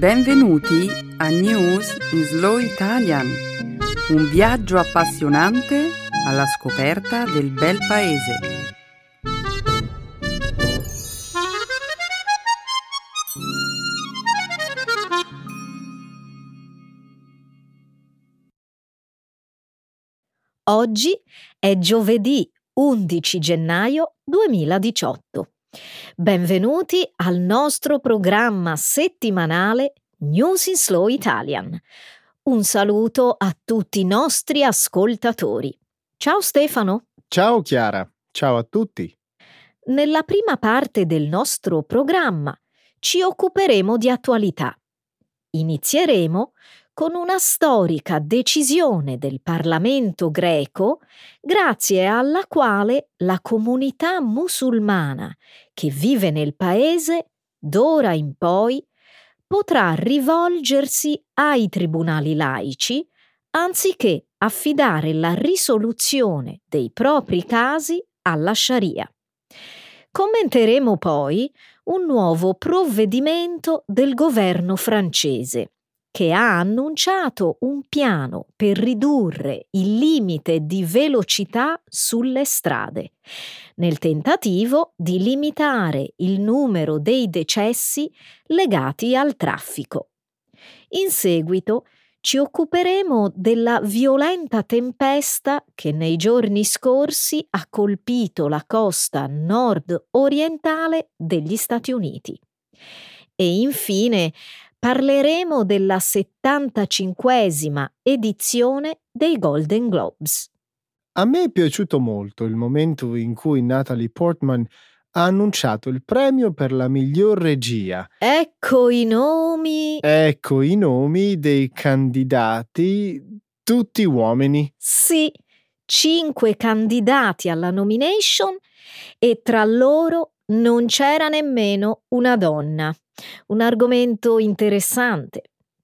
Benvenuti a News in Slow Italian, un viaggio appassionante alla scoperta del bel paese. Oggi è giovedì 11 gennaio 2018. Benvenuti al nostro programma settimanale News in Slow Italian. Un saluto a tutti i nostri ascoltatori. Ciao Stefano. Ciao Chiara, ciao a tutti. Nella prima parte del nostro programma ci occuperemo di attualità. Inizieremo con una storica decisione del Parlamento greco grazie alla quale la comunità musulmana che vive nel paese d'ora in poi potrà rivolgersi ai tribunali laici anziché affidare la risoluzione dei propri casi alla Sharia. Commenteremo poi un nuovo provvedimento del governo francese che ha annunciato un piano per ridurre il limite di velocità sulle strade, nel tentativo di limitare il numero dei decessi legati al traffico. In seguito ci occuperemo della violenta tempesta che nei giorni scorsi ha colpito la costa nord-orientale degli Stati Uniti. E infine parleremo della 75esima edizione dei Golden Globes. A me è piaciuto molto il momento in cui Natalie Portman ha annunciato il premio per la miglior regia. Ecco i nomi. Ecco i nomi dei candidati, tutti uomini. Sì, cinque candidati alla nomination e tra loro non c'era nemmeno una donna. Un argomento interessante.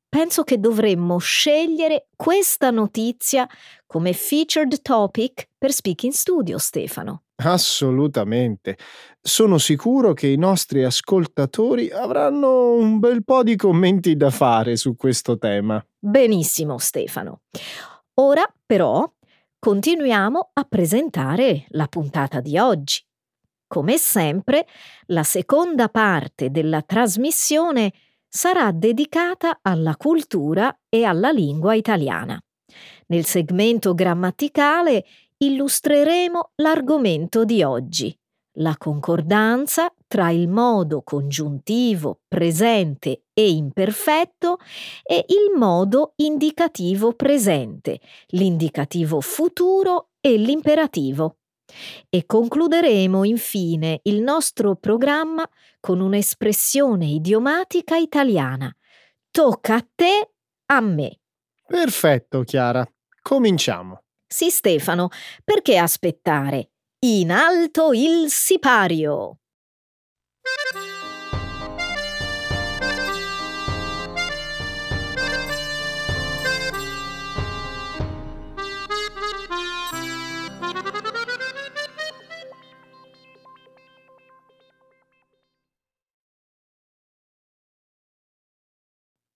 Penso che dovremmo scegliere questa notizia come featured topic per Speaking Studio, Stefano. Assolutamente. Sono sicuro che i nostri ascoltatori avranno un bel po' di commenti da fare su questo tema. Benissimo, Stefano. Ora, però, continuiamo a presentare la puntata di oggi. Come sempre, la seconda parte della trasmissione sarà dedicata alla cultura e alla lingua italiana. Nel segmento grammaticale illustreremo l'argomento di oggi, la concordanza tra il modo congiuntivo presente e imperfetto e il modo indicativo presente, l'indicativo futuro e l'imperativo. E concluderemo infine il nostro programma con un'espressione idiomatica italiana. Tocca a te, a me. Perfetto, Chiara. Cominciamo. Sì, Stefano, perché aspettare? In alto il sipario.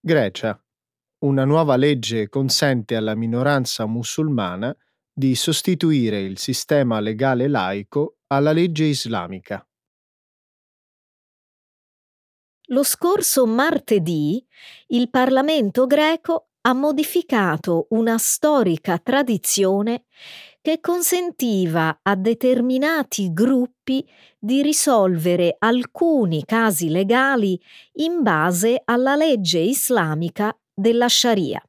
Grecia. Una nuova legge consente alla minoranza musulmana di sostituire il sistema legale laico alla legge islamica. Lo scorso martedì il Parlamento greco ha modificato una storica tradizione che consentiva a determinati gruppi di risolvere alcuni casi legali in base alla legge islamica della Sharia.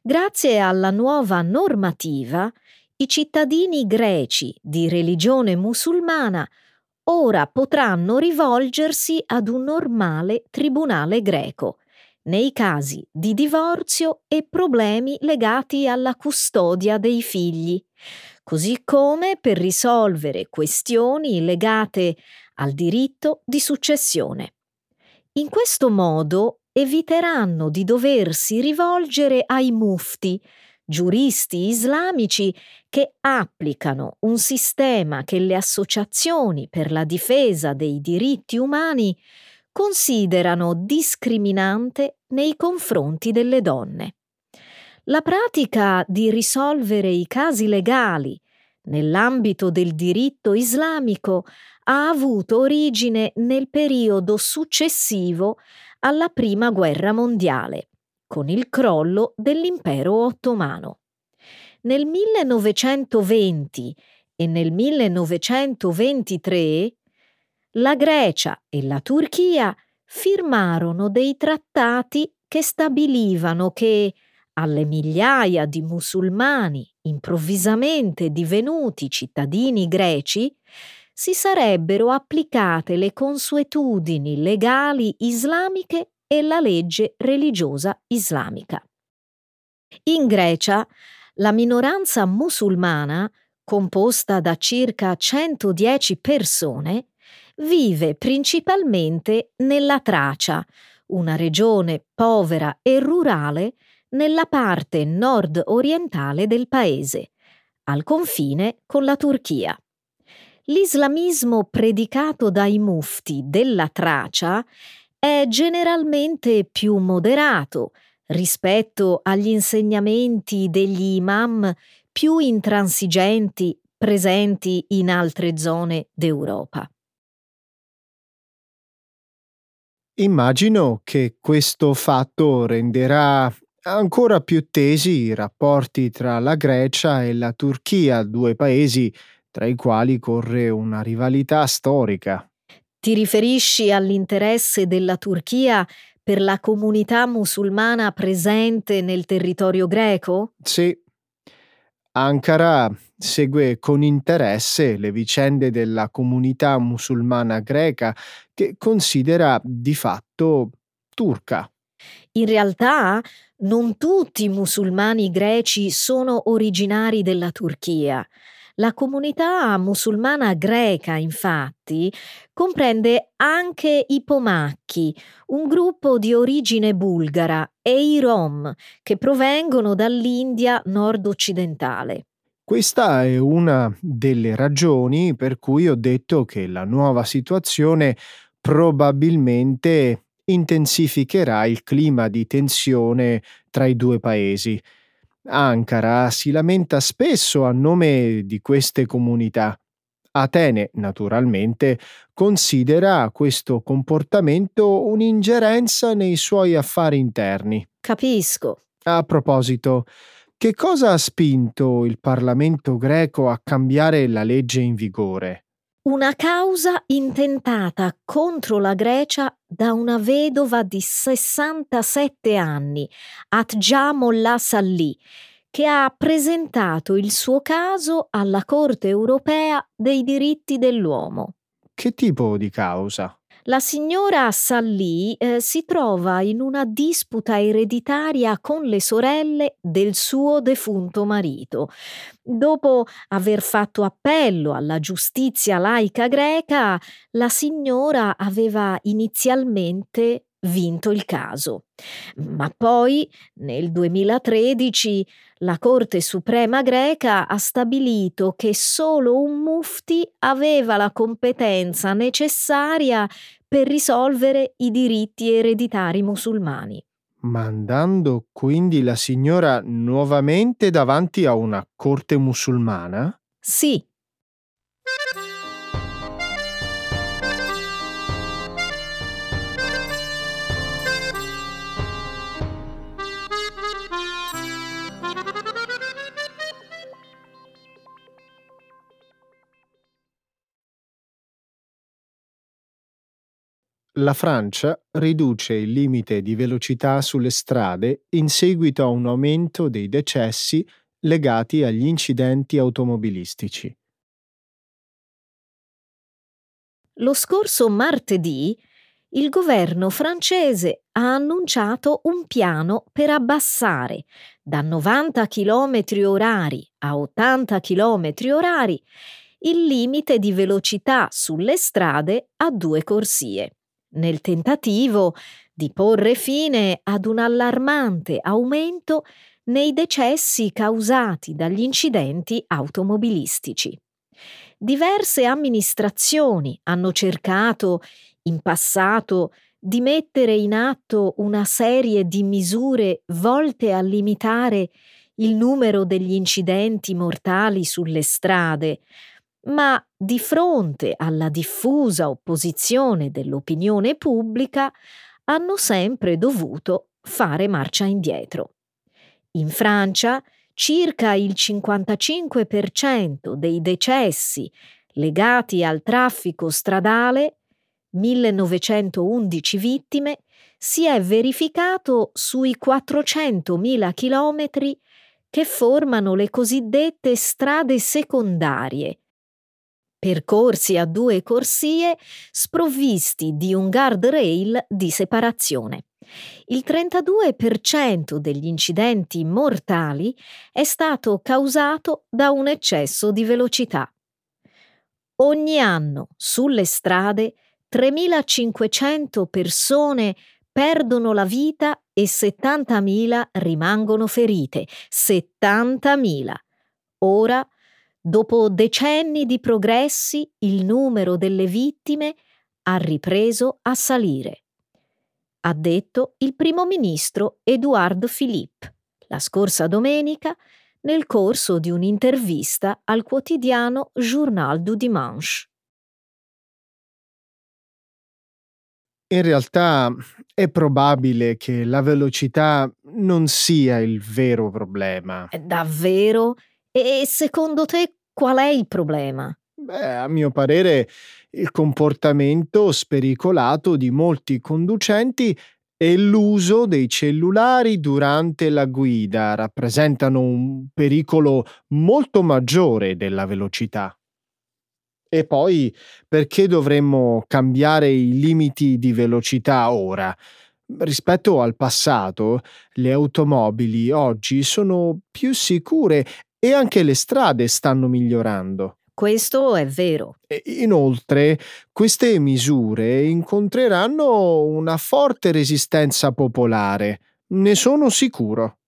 Grazie alla nuova normativa, i cittadini greci di religione musulmana ora potranno rivolgersi ad un normale tribunale greco nei casi di divorzio e problemi legati alla custodia dei figli, così come per risolvere questioni legate al diritto di successione. In questo modo eviteranno di doversi rivolgere ai mufti, giuristi islamici che applicano un sistema che le associazioni per la difesa dei diritti umani considerano discriminante nei confronti delle donne. La pratica di risolvere i casi legali nell'ambito del diritto islamico ha avuto origine nel periodo successivo alla Prima Guerra Mondiale, con il crollo dell'impero ottomano. Nel 1920 e nel 1923 la Grecia e la Turchia firmarono dei trattati che stabilivano che alle migliaia di musulmani improvvisamente divenuti cittadini greci si sarebbero applicate le consuetudini legali islamiche e la legge religiosa islamica. In Grecia la minoranza musulmana, composta da circa 110 persone, vive principalmente nella Tracia, una regione povera e rurale nella parte nord-orientale del paese, al confine con la Turchia. L'islamismo predicato dai mufti della Tracia è generalmente più moderato rispetto agli insegnamenti degli imam più intransigenti presenti in altre zone d'Europa. Immagino che questo fatto renderà ancora più tesi i rapporti tra la Grecia e la Turchia, due paesi tra i quali corre una rivalità storica. Ti riferisci all'interesse della Turchia per la comunità musulmana presente nel territorio greco? Sì. Ankara segue con interesse le vicende della comunità musulmana greca che considera di fatto turca. In realtà non tutti i musulmani greci sono originari della Turchia. La comunità musulmana greca, infatti, comprende anche i Pomacchi, un gruppo di origine bulgara, e i Rom, che provengono dall'India nord-occidentale. Questa è una delle ragioni per cui ho detto che la nuova situazione probabilmente intensificherà il clima di tensione tra i due paesi. Ankara si lamenta spesso a nome di queste comunità. Atene, naturalmente, considera questo comportamento un'ingerenza nei suoi affari interni. Capisco. A proposito, che cosa ha spinto il Parlamento greco a cambiare la legge in vigore? Una causa intentata contro la Grecia da una vedova di 67 anni, Atja Molla Salli, che ha presentato il suo caso alla Corte europea dei diritti dell'uomo. Che tipo di causa? La signora Sallì eh, si trova in una disputa ereditaria con le sorelle del suo defunto marito. Dopo aver fatto appello alla giustizia laica greca, la signora aveva inizialmente vinto il caso. Ma poi, nel 2013, la Corte Suprema greca ha stabilito che solo un mufti aveva la competenza necessaria per risolvere i diritti ereditari musulmani. Mandando quindi la signora nuovamente davanti a una corte musulmana? Sì, La Francia riduce il limite di velocità sulle strade in seguito a un aumento dei decessi legati agli incidenti automobilistici. Lo scorso martedì il governo francese ha annunciato un piano per abbassare da 90 km orari a 80 km orari il limite di velocità sulle strade a due corsie nel tentativo di porre fine ad un allarmante aumento nei decessi causati dagli incidenti automobilistici. Diverse amministrazioni hanno cercato in passato di mettere in atto una serie di misure volte a limitare il numero degli incidenti mortali sulle strade, ma di fronte alla diffusa opposizione dell'opinione pubblica hanno sempre dovuto fare marcia indietro. In Francia circa il 55% dei decessi legati al traffico stradale, 1911 vittime, si è verificato sui 400.000 chilometri che formano le cosiddette strade secondarie, percorsi a due corsie sprovvisti di un guardrail di separazione. Il 32% degli incidenti mortali è stato causato da un eccesso di velocità. Ogni anno sulle strade 3.500 persone perdono la vita e 70.000 rimangono ferite. 70.000. Ora, dopo decenni di progressi, il numero delle vittime ha ripreso a salire ha detto il primo ministro Edouard Philippe la scorsa domenica nel corso di un'intervista al quotidiano Journal du Dimanche. In realtà è probabile che la velocità non sia il vero problema. Davvero? E secondo te qual è il problema? Beh, a mio parere il comportamento spericolato di molti conducenti e l'uso dei cellulari durante la guida rappresentano un pericolo molto maggiore della velocità. E poi perché dovremmo cambiare i limiti di velocità ora? Rispetto al passato, le automobili oggi sono più sicure e anche le strade stanno migliorando. Questo è vero. E inoltre, queste misure incontreranno una forte resistenza popolare. Ne sono sicuro.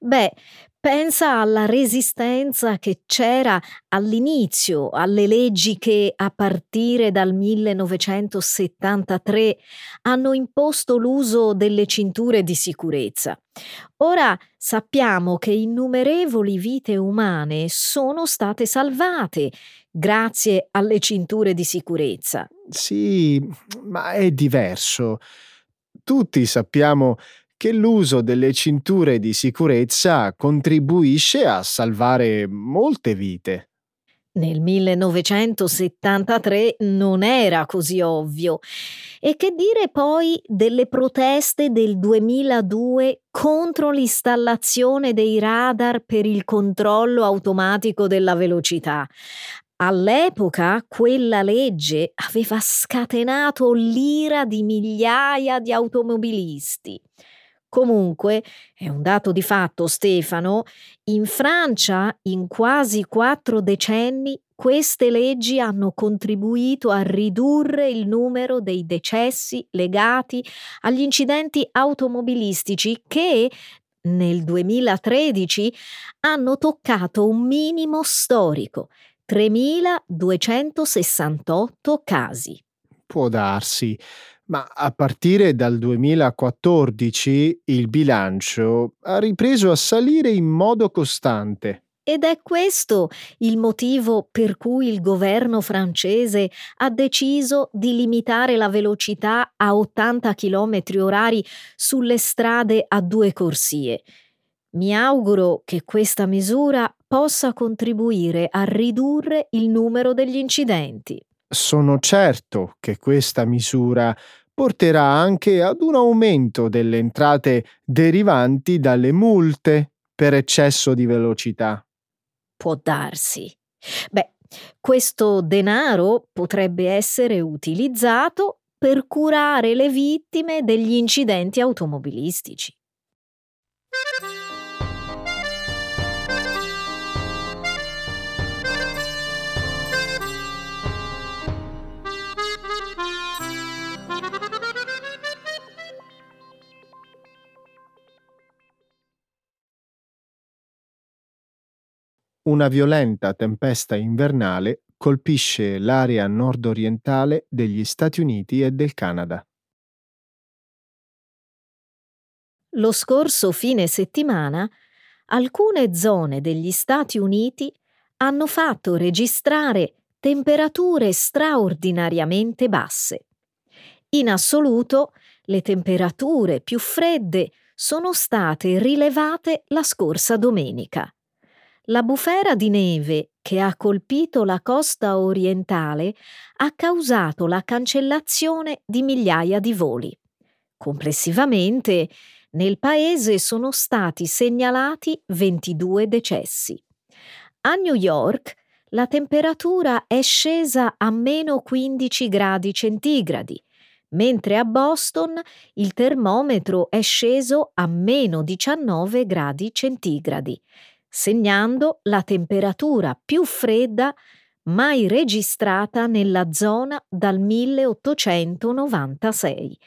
Beh, Pensa alla resistenza che c'era all'inizio alle leggi che a partire dal 1973 hanno imposto l'uso delle cinture di sicurezza. Ora sappiamo che innumerevoli vite umane sono state salvate grazie alle cinture di sicurezza. Sì, ma è diverso. Tutti sappiamo che l'uso delle cinture di sicurezza contribuisce a salvare molte vite. Nel 1973 non era così ovvio. E che dire poi delle proteste del 2002 contro l'installazione dei radar per il controllo automatico della velocità? All'epoca quella legge aveva scatenato l'ira di migliaia di automobilisti. Comunque, è un dato di fatto, Stefano, in Francia in quasi quattro decenni queste leggi hanno contribuito a ridurre il numero dei decessi legati agli incidenti automobilistici che nel 2013 hanno toccato un minimo storico, 3.268 casi. Può darsi, ma a partire dal 2014 il bilancio ha ripreso a salire in modo costante. Ed è questo il motivo per cui il governo francese ha deciso di limitare la velocità a 80 km orari sulle strade a due corsie. Mi auguro che questa misura possa contribuire a ridurre il numero degli incidenti. Sono certo che questa misura porterà anche ad un aumento delle entrate derivanti dalle multe per eccesso di velocità. Può darsi. Beh, questo denaro potrebbe essere utilizzato per curare le vittime degli incidenti automobilistici. Una violenta tempesta invernale colpisce l'area nord-orientale degli Stati Uniti e del Canada. Lo scorso fine settimana alcune zone degli Stati Uniti hanno fatto registrare temperature straordinariamente basse. In assoluto, le temperature più fredde sono state rilevate la scorsa domenica. La bufera di neve che ha colpito la costa orientale ha causato la cancellazione di migliaia di voli. Complessivamente, nel paese sono stati segnalati 22 decessi. A New York la temperatura è scesa a meno 15 gradi centigradi, mentre a Boston il termometro è sceso a meno 19 gradi centigradi, segnando la temperatura più fredda mai registrata nella zona dal 1896.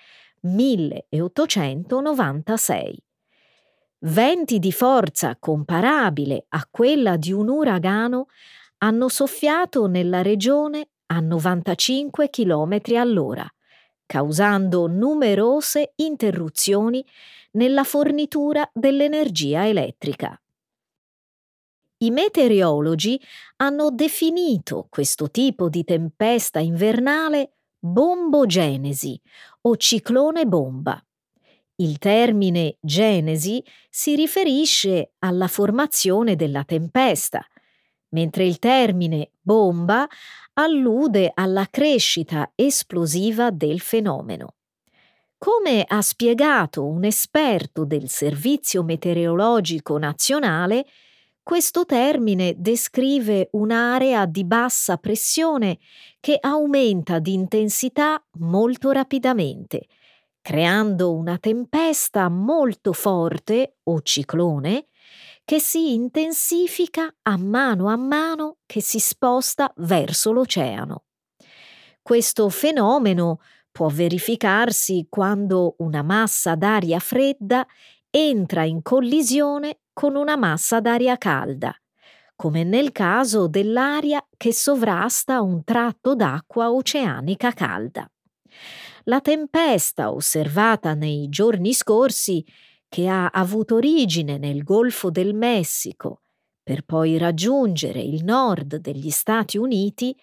1896. Venti di forza comparabile a quella di un uragano hanno soffiato nella regione a 95 km all'ora causando numerose interruzioni nella fornitura dell'energia elettrica. I meteorologi hanno definito questo tipo di tempesta invernale bombogenesi o ciclone bomba. Il termine genesi si riferisce alla formazione della tempesta, mentre il termine bomba allude alla crescita esplosiva del fenomeno. Come ha spiegato un esperto del Servizio Meteorologico Nazionale, questo termine descrive un'area di bassa pressione che aumenta di intensità molto rapidamente, creando una tempesta molto forte o ciclone che si intensifica a mano a mano che si sposta verso l'oceano. Questo fenomeno può verificarsi quando una massa d'aria fredda entra in collisione con una massa d'aria calda, come nel caso dell'aria che sovrasta un tratto d'acqua oceanica calda. La tempesta osservata nei giorni scorsi che ha avuto origine nel Golfo del Messico per poi raggiungere il nord degli Stati Uniti,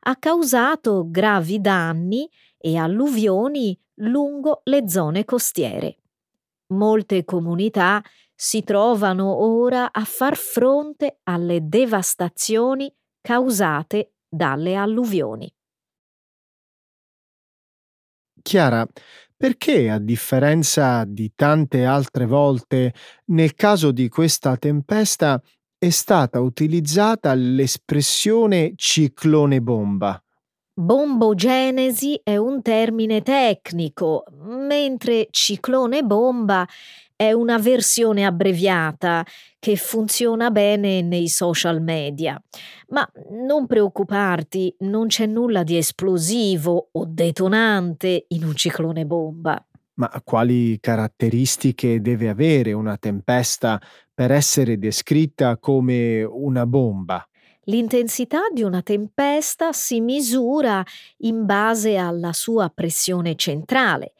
ha causato gravi danni e alluvioni lungo le zone costiere. Molte comunità si trovano ora a far fronte alle devastazioni causate dalle alluvioni. Chiara, perché, a differenza di tante altre volte, nel caso di questa tempesta è stata utilizzata l'espressione ciclone bomba? Bombogenesi è un termine tecnico, mentre ciclone bomba è una versione abbreviata che funziona bene nei social media. Ma non preoccuparti, non c'è nulla di esplosivo o detonante in un ciclone bomba. Ma quali caratteristiche deve avere una tempesta per essere descritta come una bomba? L'intensità di una tempesta si misura in base alla sua pressione centrale,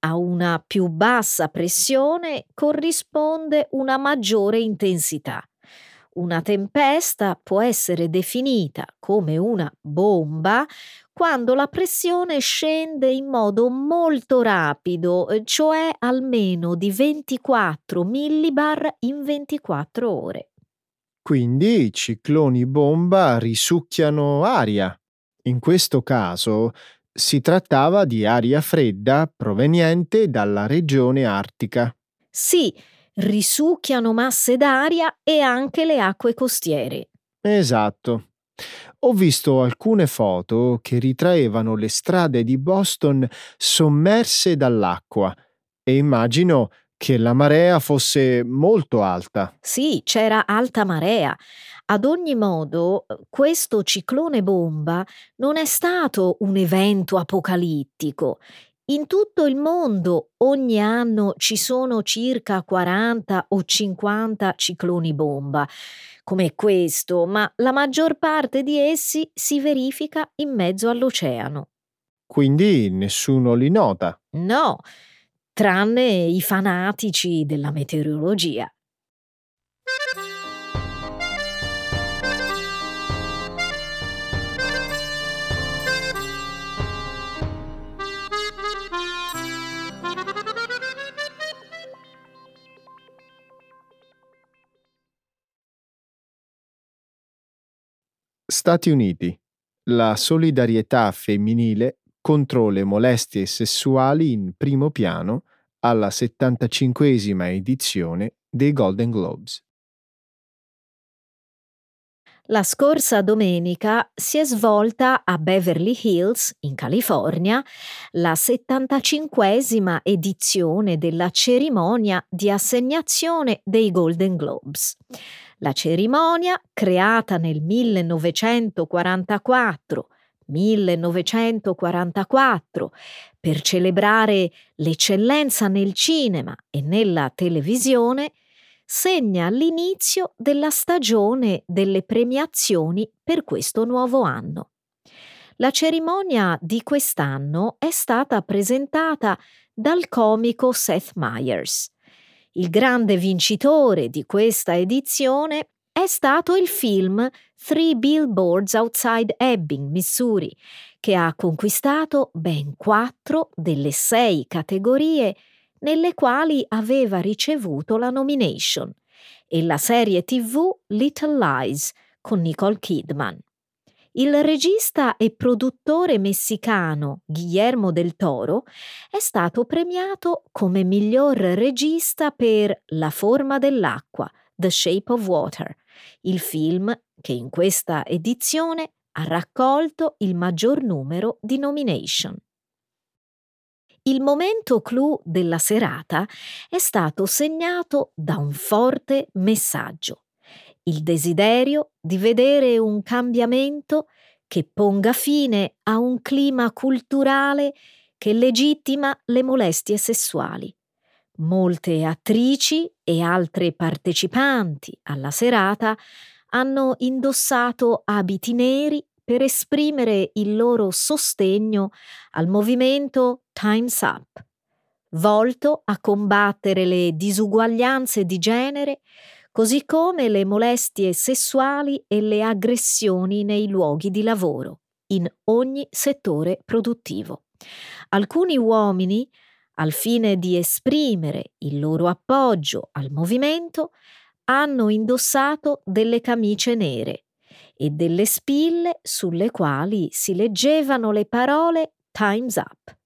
a una più bassa pressione corrisponde una maggiore intensità. Una tempesta può essere definita come una bomba quando la pressione scende in modo molto rapido, cioè almeno di 24 millibar in 24 ore. Quindi i cicloni bomba risucchiano aria. In questo caso si trattava di aria fredda proveniente dalla regione artica. Sì, risucchiano masse d'aria e anche le acque costiere. Esatto. Ho visto alcune foto che ritraevano le strade di Boston sommerse dall'acqua e immagino che la marea fosse molto alta. Sì, c'era alta marea. Ad ogni modo, questo ciclone bomba non è stato un evento apocalittico. In tutto il mondo ogni anno ci sono circa 40 o 50 cicloni bomba, come questo, ma la maggior parte di essi si verifica in mezzo all'oceano. Quindi nessuno li nota. No, tranne i fanatici della meteorologia. Stati Uniti. La solidarietà femminile contro le molestie sessuali in primo piano alla 75esima edizione dei Golden Globes. La scorsa domenica si è svolta a Beverly Hills, in California, la 75esima edizione della cerimonia di assegnazione dei Golden Globes. La cerimonia, creata nel 1944, 1944 per celebrare l'eccellenza nel cinema e nella televisione, segna l'inizio della stagione delle premiazioni per questo nuovo anno. La cerimonia di quest'anno è stata presentata dal comico Seth Meyers. Il grande vincitore di questa edizione è stato il film Three Billboards Outside Ebbing, Missouri, che ha conquistato ben quattro delle sei categorie nelle quali aveva ricevuto la nomination, e la serie tv Little Lies con Nicole Kidman. Il regista e produttore messicano Guillermo del Toro è stato premiato come miglior regista per La forma dell'acqua, The Shape of Water, il film che in questa edizione ha raccolto il maggior numero di nomination. Il momento clou della serata è stato segnato da un forte messaggio il desiderio di vedere un cambiamento che ponga fine a un clima culturale che legittima le molestie sessuali. Molte attrici e altre partecipanti alla serata hanno indossato abiti neri per esprimere il loro sostegno al movimento Time's Up, volto a combattere le disuguaglianze di genere così come le molestie sessuali e le aggressioni nei luoghi di lavoro, in ogni settore produttivo. Alcuni uomini, al fine di esprimere il loro appoggio al movimento, hanno indossato delle camicie nere e delle spille sulle quali si leggevano le parole Time's Up.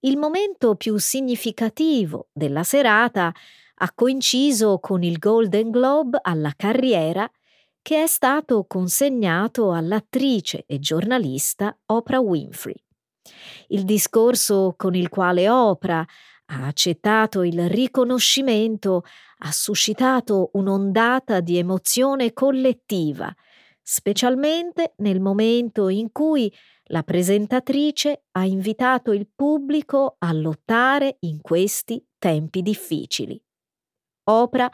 Il momento più significativo della serata ha coinciso con il Golden Globe alla carriera che è stato consegnato all'attrice e giornalista Oprah Winfrey. Il discorso con il quale Oprah ha accettato il riconoscimento ha suscitato un'ondata di emozione collettiva, specialmente nel momento in cui la presentatrice ha invitato il pubblico a lottare in questi tempi difficili. Oprah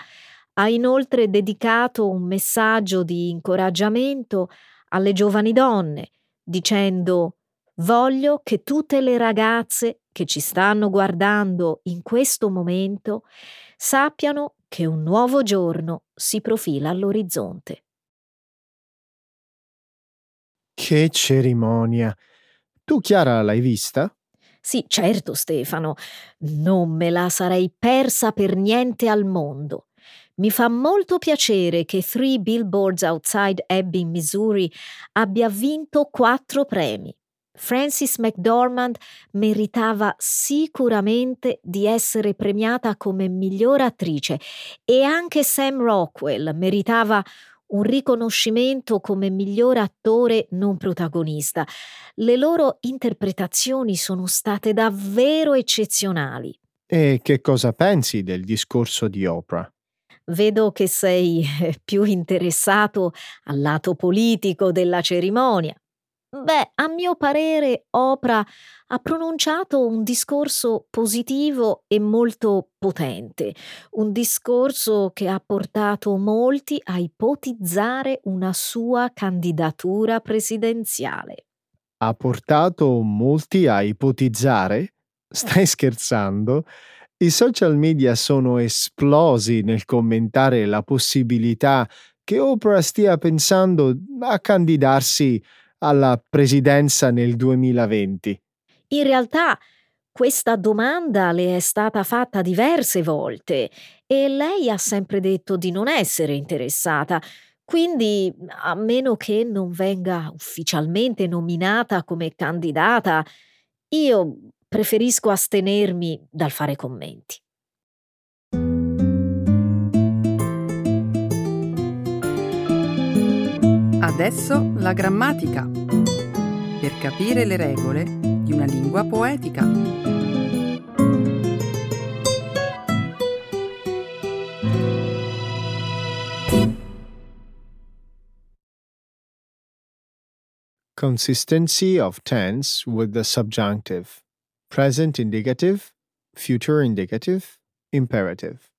ha inoltre dedicato un messaggio di incoraggiamento alle giovani donne, dicendo Voglio che tutte le ragazze che ci stanno guardando in questo momento sappiano che un nuovo giorno si profila all'orizzonte. Che cerimonia! Tu, Chiara, l'hai vista? Sì, certo, Stefano, non me la sarei persa per niente al mondo. Mi fa molto piacere che Three Billboards Outside Ebbing, Missouri abbia vinto quattro premi. Frances McDormand meritava sicuramente di essere premiata come miglior attrice e anche Sam Rockwell meritava un riconoscimento come miglior attore non protagonista. Le loro interpretazioni sono state davvero eccezionali. E che cosa pensi del discorso di Oprah? Vedo che sei più interessato al lato politico della cerimonia. Beh, a mio parere Oprah ha pronunciato un discorso positivo e molto potente, un discorso che ha portato molti a ipotizzare una sua candidatura presidenziale. Ha portato molti a ipotizzare? Stai scherzando? I social media sono esplosi nel commentare la possibilità che Oprah stia pensando a candidarsi alla presidenza nel 2020. In realtà questa domanda le è stata fatta diverse volte e lei ha sempre detto di non essere interessata, quindi a meno che non venga ufficialmente nominata come candidata, io preferisco astenermi dal fare commenti. Adesso la grammatica. Per capire le regole di una lingua poetica. Consistency of tense with the subjunctive. Present indicative, future indicative, imperative.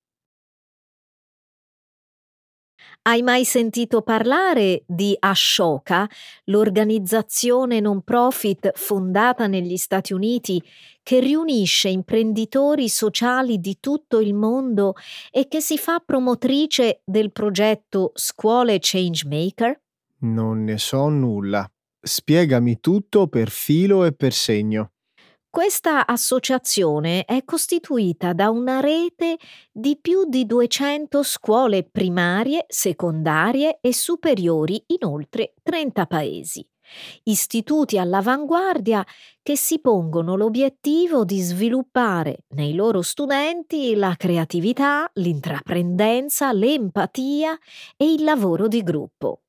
Hai mai sentito parlare di Ashoka, l'organizzazione non profit fondata negli Stati Uniti che riunisce imprenditori sociali di tutto il mondo e che si fa promotrice del progetto Scuole Changemaker? Non ne so nulla. Spiegami tutto per filo e per segno. Questa associazione è costituita da una rete di più di 200 scuole primarie, secondarie e superiori in oltre 30 paesi. Istituti all'avanguardia che si pongono l'obiettivo di sviluppare nei loro studenti la creatività, l'intraprendenza, l'empatia e il lavoro di gruppo.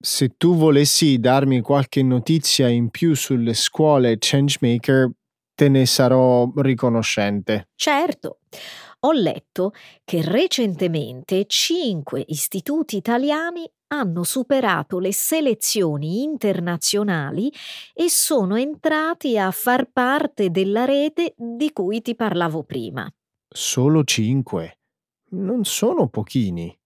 Se tu volessi darmi qualche notizia in più sulle scuole Changemaker, te ne sarò riconoscente. Certo, ho letto che recentemente cinque istituti italiani hanno superato le selezioni internazionali e sono entrati a far parte della rete di cui ti parlavo prima. Solo cinque. Non sono pochini.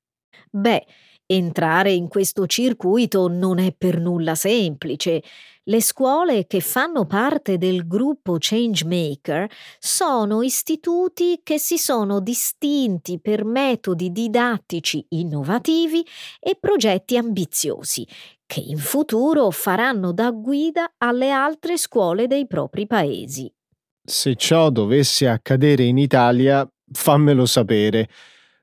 Beh, entrare in questo circuito non è per nulla semplice. Le scuole che fanno parte del gruppo Changemaker sono istituti che si sono distinti per metodi didattici innovativi e progetti ambiziosi, che in futuro faranno da guida alle altre scuole dei propri paesi. Se ciò dovesse accadere in Italia, fammelo sapere.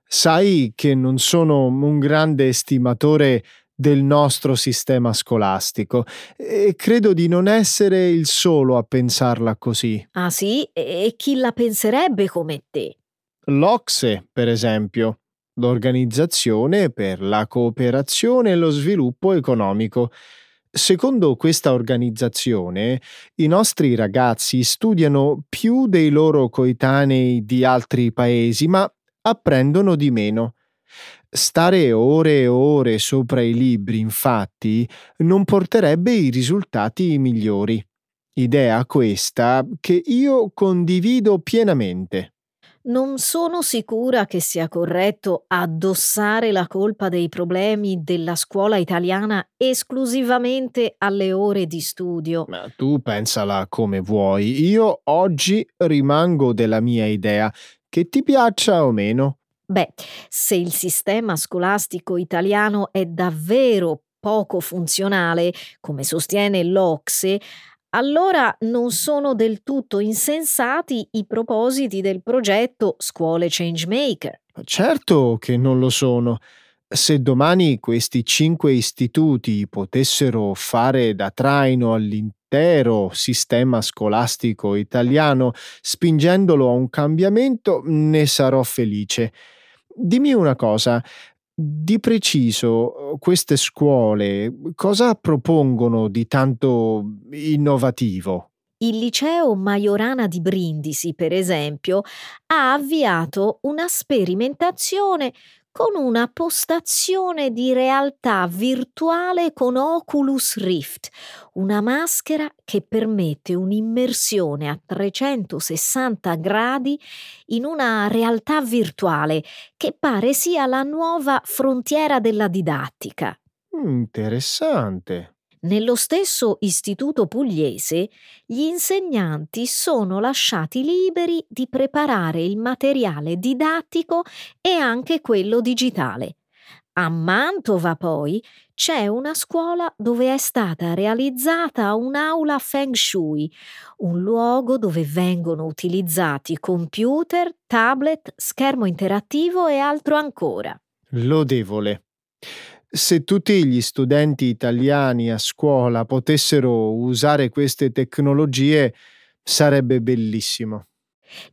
Sai che non sono un grande estimatore del nostro sistema scolastico e credo di non essere il solo a pensarla così. Ah sì? E chi la penserebbe come te? L'Ocse, per esempio, l'Organizzazione per la cooperazione e lo sviluppo economico. Secondo questa organizzazione, i nostri ragazzi studiano più dei loro coetanei di altri paesi, ma apprendono di meno. Stare ore e ore sopra i libri, infatti, non porterebbe i risultati migliori. Idea questa che io condivido pienamente. Non sono sicura che sia corretto addossare la colpa dei problemi della scuola italiana esclusivamente alle ore di studio. Ma tu pensala come vuoi. Io oggi rimango della mia idea, che ti piaccia o meno. Beh, se il sistema scolastico italiano è davvero poco funzionale, come sostiene l'Ocse, allora non sono del tutto insensati i propositi del progetto Scuole Changemaker. Certo che non lo sono. Se domani questi cinque istituti potessero fare da traino all'intero sistema scolastico italiano, spingendolo a un cambiamento, ne sarò felice. Dimmi una cosa, di preciso queste scuole cosa propongono di tanto innovativo? Il liceo Majorana di Brindisi, per esempio, ha avviato una sperimentazione con una postazione di realtà virtuale con Oculus Rift, una maschera che permette un'immersione a 360 gradi in una realtà virtuale che pare sia la nuova frontiera della didattica. Interessante. Nello stesso istituto pugliese gli insegnanti sono lasciati liberi di preparare il materiale didattico e anche quello digitale. A Mantova poi c'è una scuola dove è stata realizzata un'aula Feng Shui, un luogo dove vengono utilizzati computer, tablet, schermo interattivo e altro ancora. Lodevole. Se tutti gli studenti italiani a scuola potessero usare queste tecnologie, sarebbe bellissimo.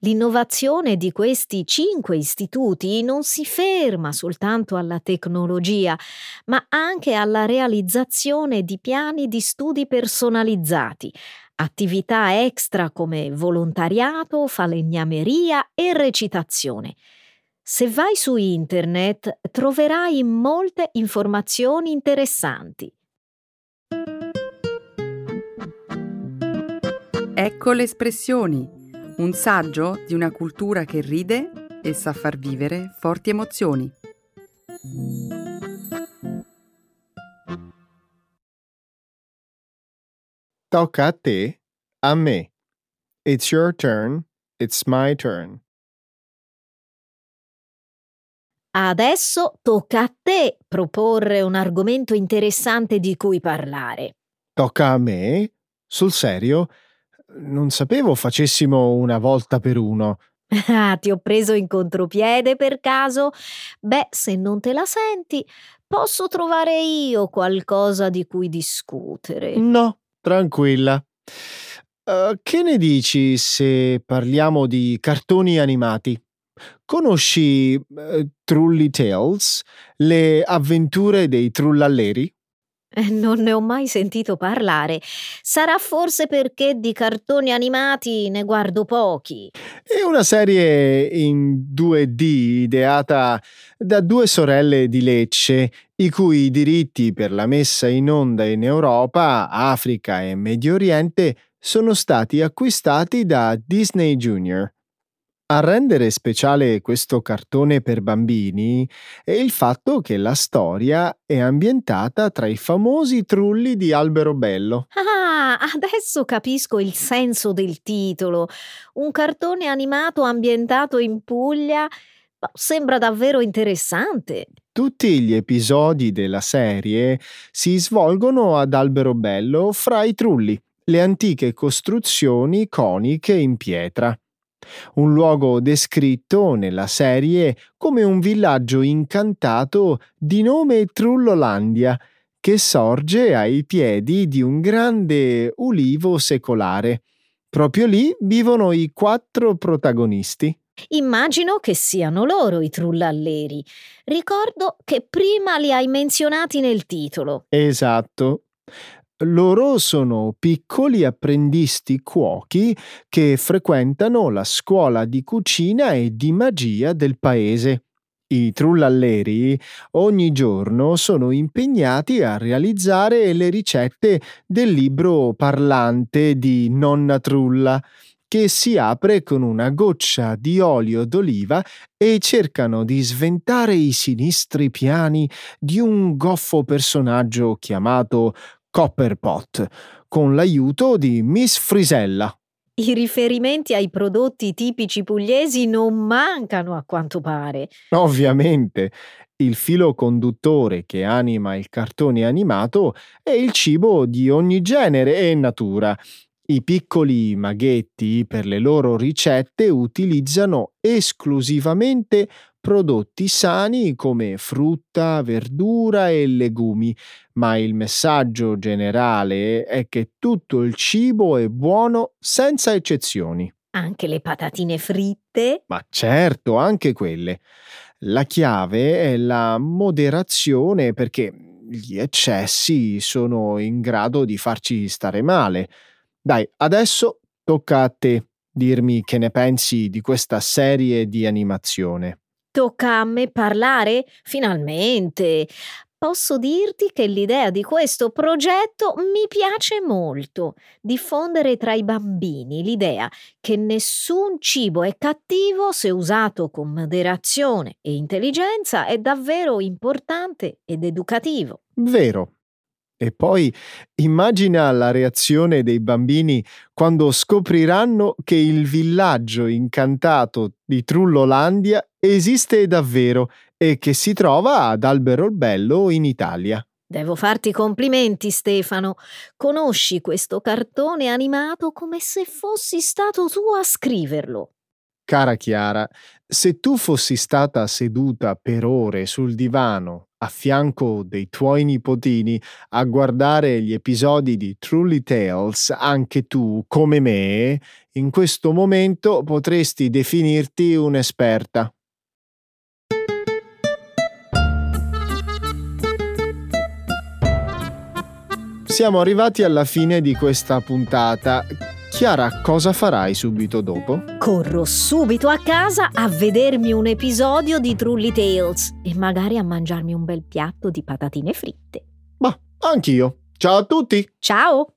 L'innovazione di questi cinque istituti non si ferma soltanto alla tecnologia, ma anche alla realizzazione di piani di studi personalizzati, attività extra come volontariato, falegnameria e recitazione. Se vai su internet troverai molte informazioni interessanti. Ecco le espressioni, un saggio di una cultura che ride e sa far vivere forti emozioni. Tocca a te, a me. It's your turn, it's my turn. Adesso tocca a te proporre un argomento interessante di cui parlare. Tocca a me? Sul serio? Non sapevo facessimo una volta per uno. Ah, ti ho preso in contropiede per caso? Beh, se non te la senti, posso trovare io qualcosa di cui discutere. No, tranquilla. Uh, che ne dici se parliamo di cartoni animati? Conosci uh, Trulli Tales? Le avventure dei trullalleri? Eh, non ne ho mai sentito parlare. Sarà forse perché di cartoni animati ne guardo pochi. È una serie in 2D ideata da due sorelle di Lecce, i cui diritti per la messa in onda in Europa, Africa e Medio Oriente sono stati acquistati da Disney Junior. A rendere speciale questo cartone per bambini è il fatto che la storia è ambientata tra i famosi trulli di Alberobello. Ah, adesso capisco il senso del titolo. Un cartone animato ambientato in Puglia sembra davvero interessante. Tutti gli episodi della serie si svolgono ad Alberobello fra i trulli, le antiche costruzioni coniche in pietra un luogo descritto nella serie come un villaggio incantato di nome Trullolandia, che sorge ai piedi di un grande ulivo secolare. Proprio lì vivono i quattro protagonisti. Immagino che siano loro i trullalleri. Ricordo che prima li hai menzionati nel titolo. Esatto. Loro sono piccoli apprendisti cuochi che frequentano la scuola di cucina e di magia del paese. I trullalleri ogni giorno sono impegnati a realizzare le ricette del libro parlante di Nonna Trulla, che si apre con una goccia di olio d'oliva e cercano di sventare i sinistri piani di un goffo personaggio chiamato Copperpot, con l'aiuto di Miss Frisella. I riferimenti ai prodotti tipici pugliesi non mancano a quanto pare. Ovviamente, il filo conduttore che anima il cartone animato è il cibo di ogni genere e natura. I piccoli maghetti per le loro ricette utilizzano esclusivamente prodotti sani come frutta, verdura e legumi, ma il messaggio generale è che tutto il cibo è buono senza eccezioni. Anche le patatine fritte? Ma certo, anche quelle. La chiave è la moderazione perché gli eccessi sono in grado di farci stare male. Dai, adesso tocca a te dirmi che ne pensi di questa serie di animazione. Tocca a me parlare? Finalmente! Posso dirti che l'idea di questo progetto mi piace molto. Diffondere tra i bambini l'idea che nessun cibo è cattivo se usato con moderazione e intelligenza è davvero importante ed educativo. Vero. E poi immagina la reazione dei bambini quando scopriranno che il villaggio incantato di Trullolandia esiste davvero e che si trova ad Alberobello in Italia. Devo farti complimenti, Stefano. Conosci questo cartone animato come se fossi stato tu a scriverlo. Cara Chiara, se tu fossi stata seduta per ore sul divano a fianco dei tuoi nipotini a guardare gli episodi di Truly Tales, anche tu, come me, in questo momento potresti definirti un'esperta. Siamo arrivati alla fine di questa puntata. Chiara, cosa farai subito dopo? Corro subito a casa a vedermi un episodio di Trulli Tales e magari a mangiarmi un bel piatto di patatine fritte. Ma anch'io. Ciao a tutti! Ciao!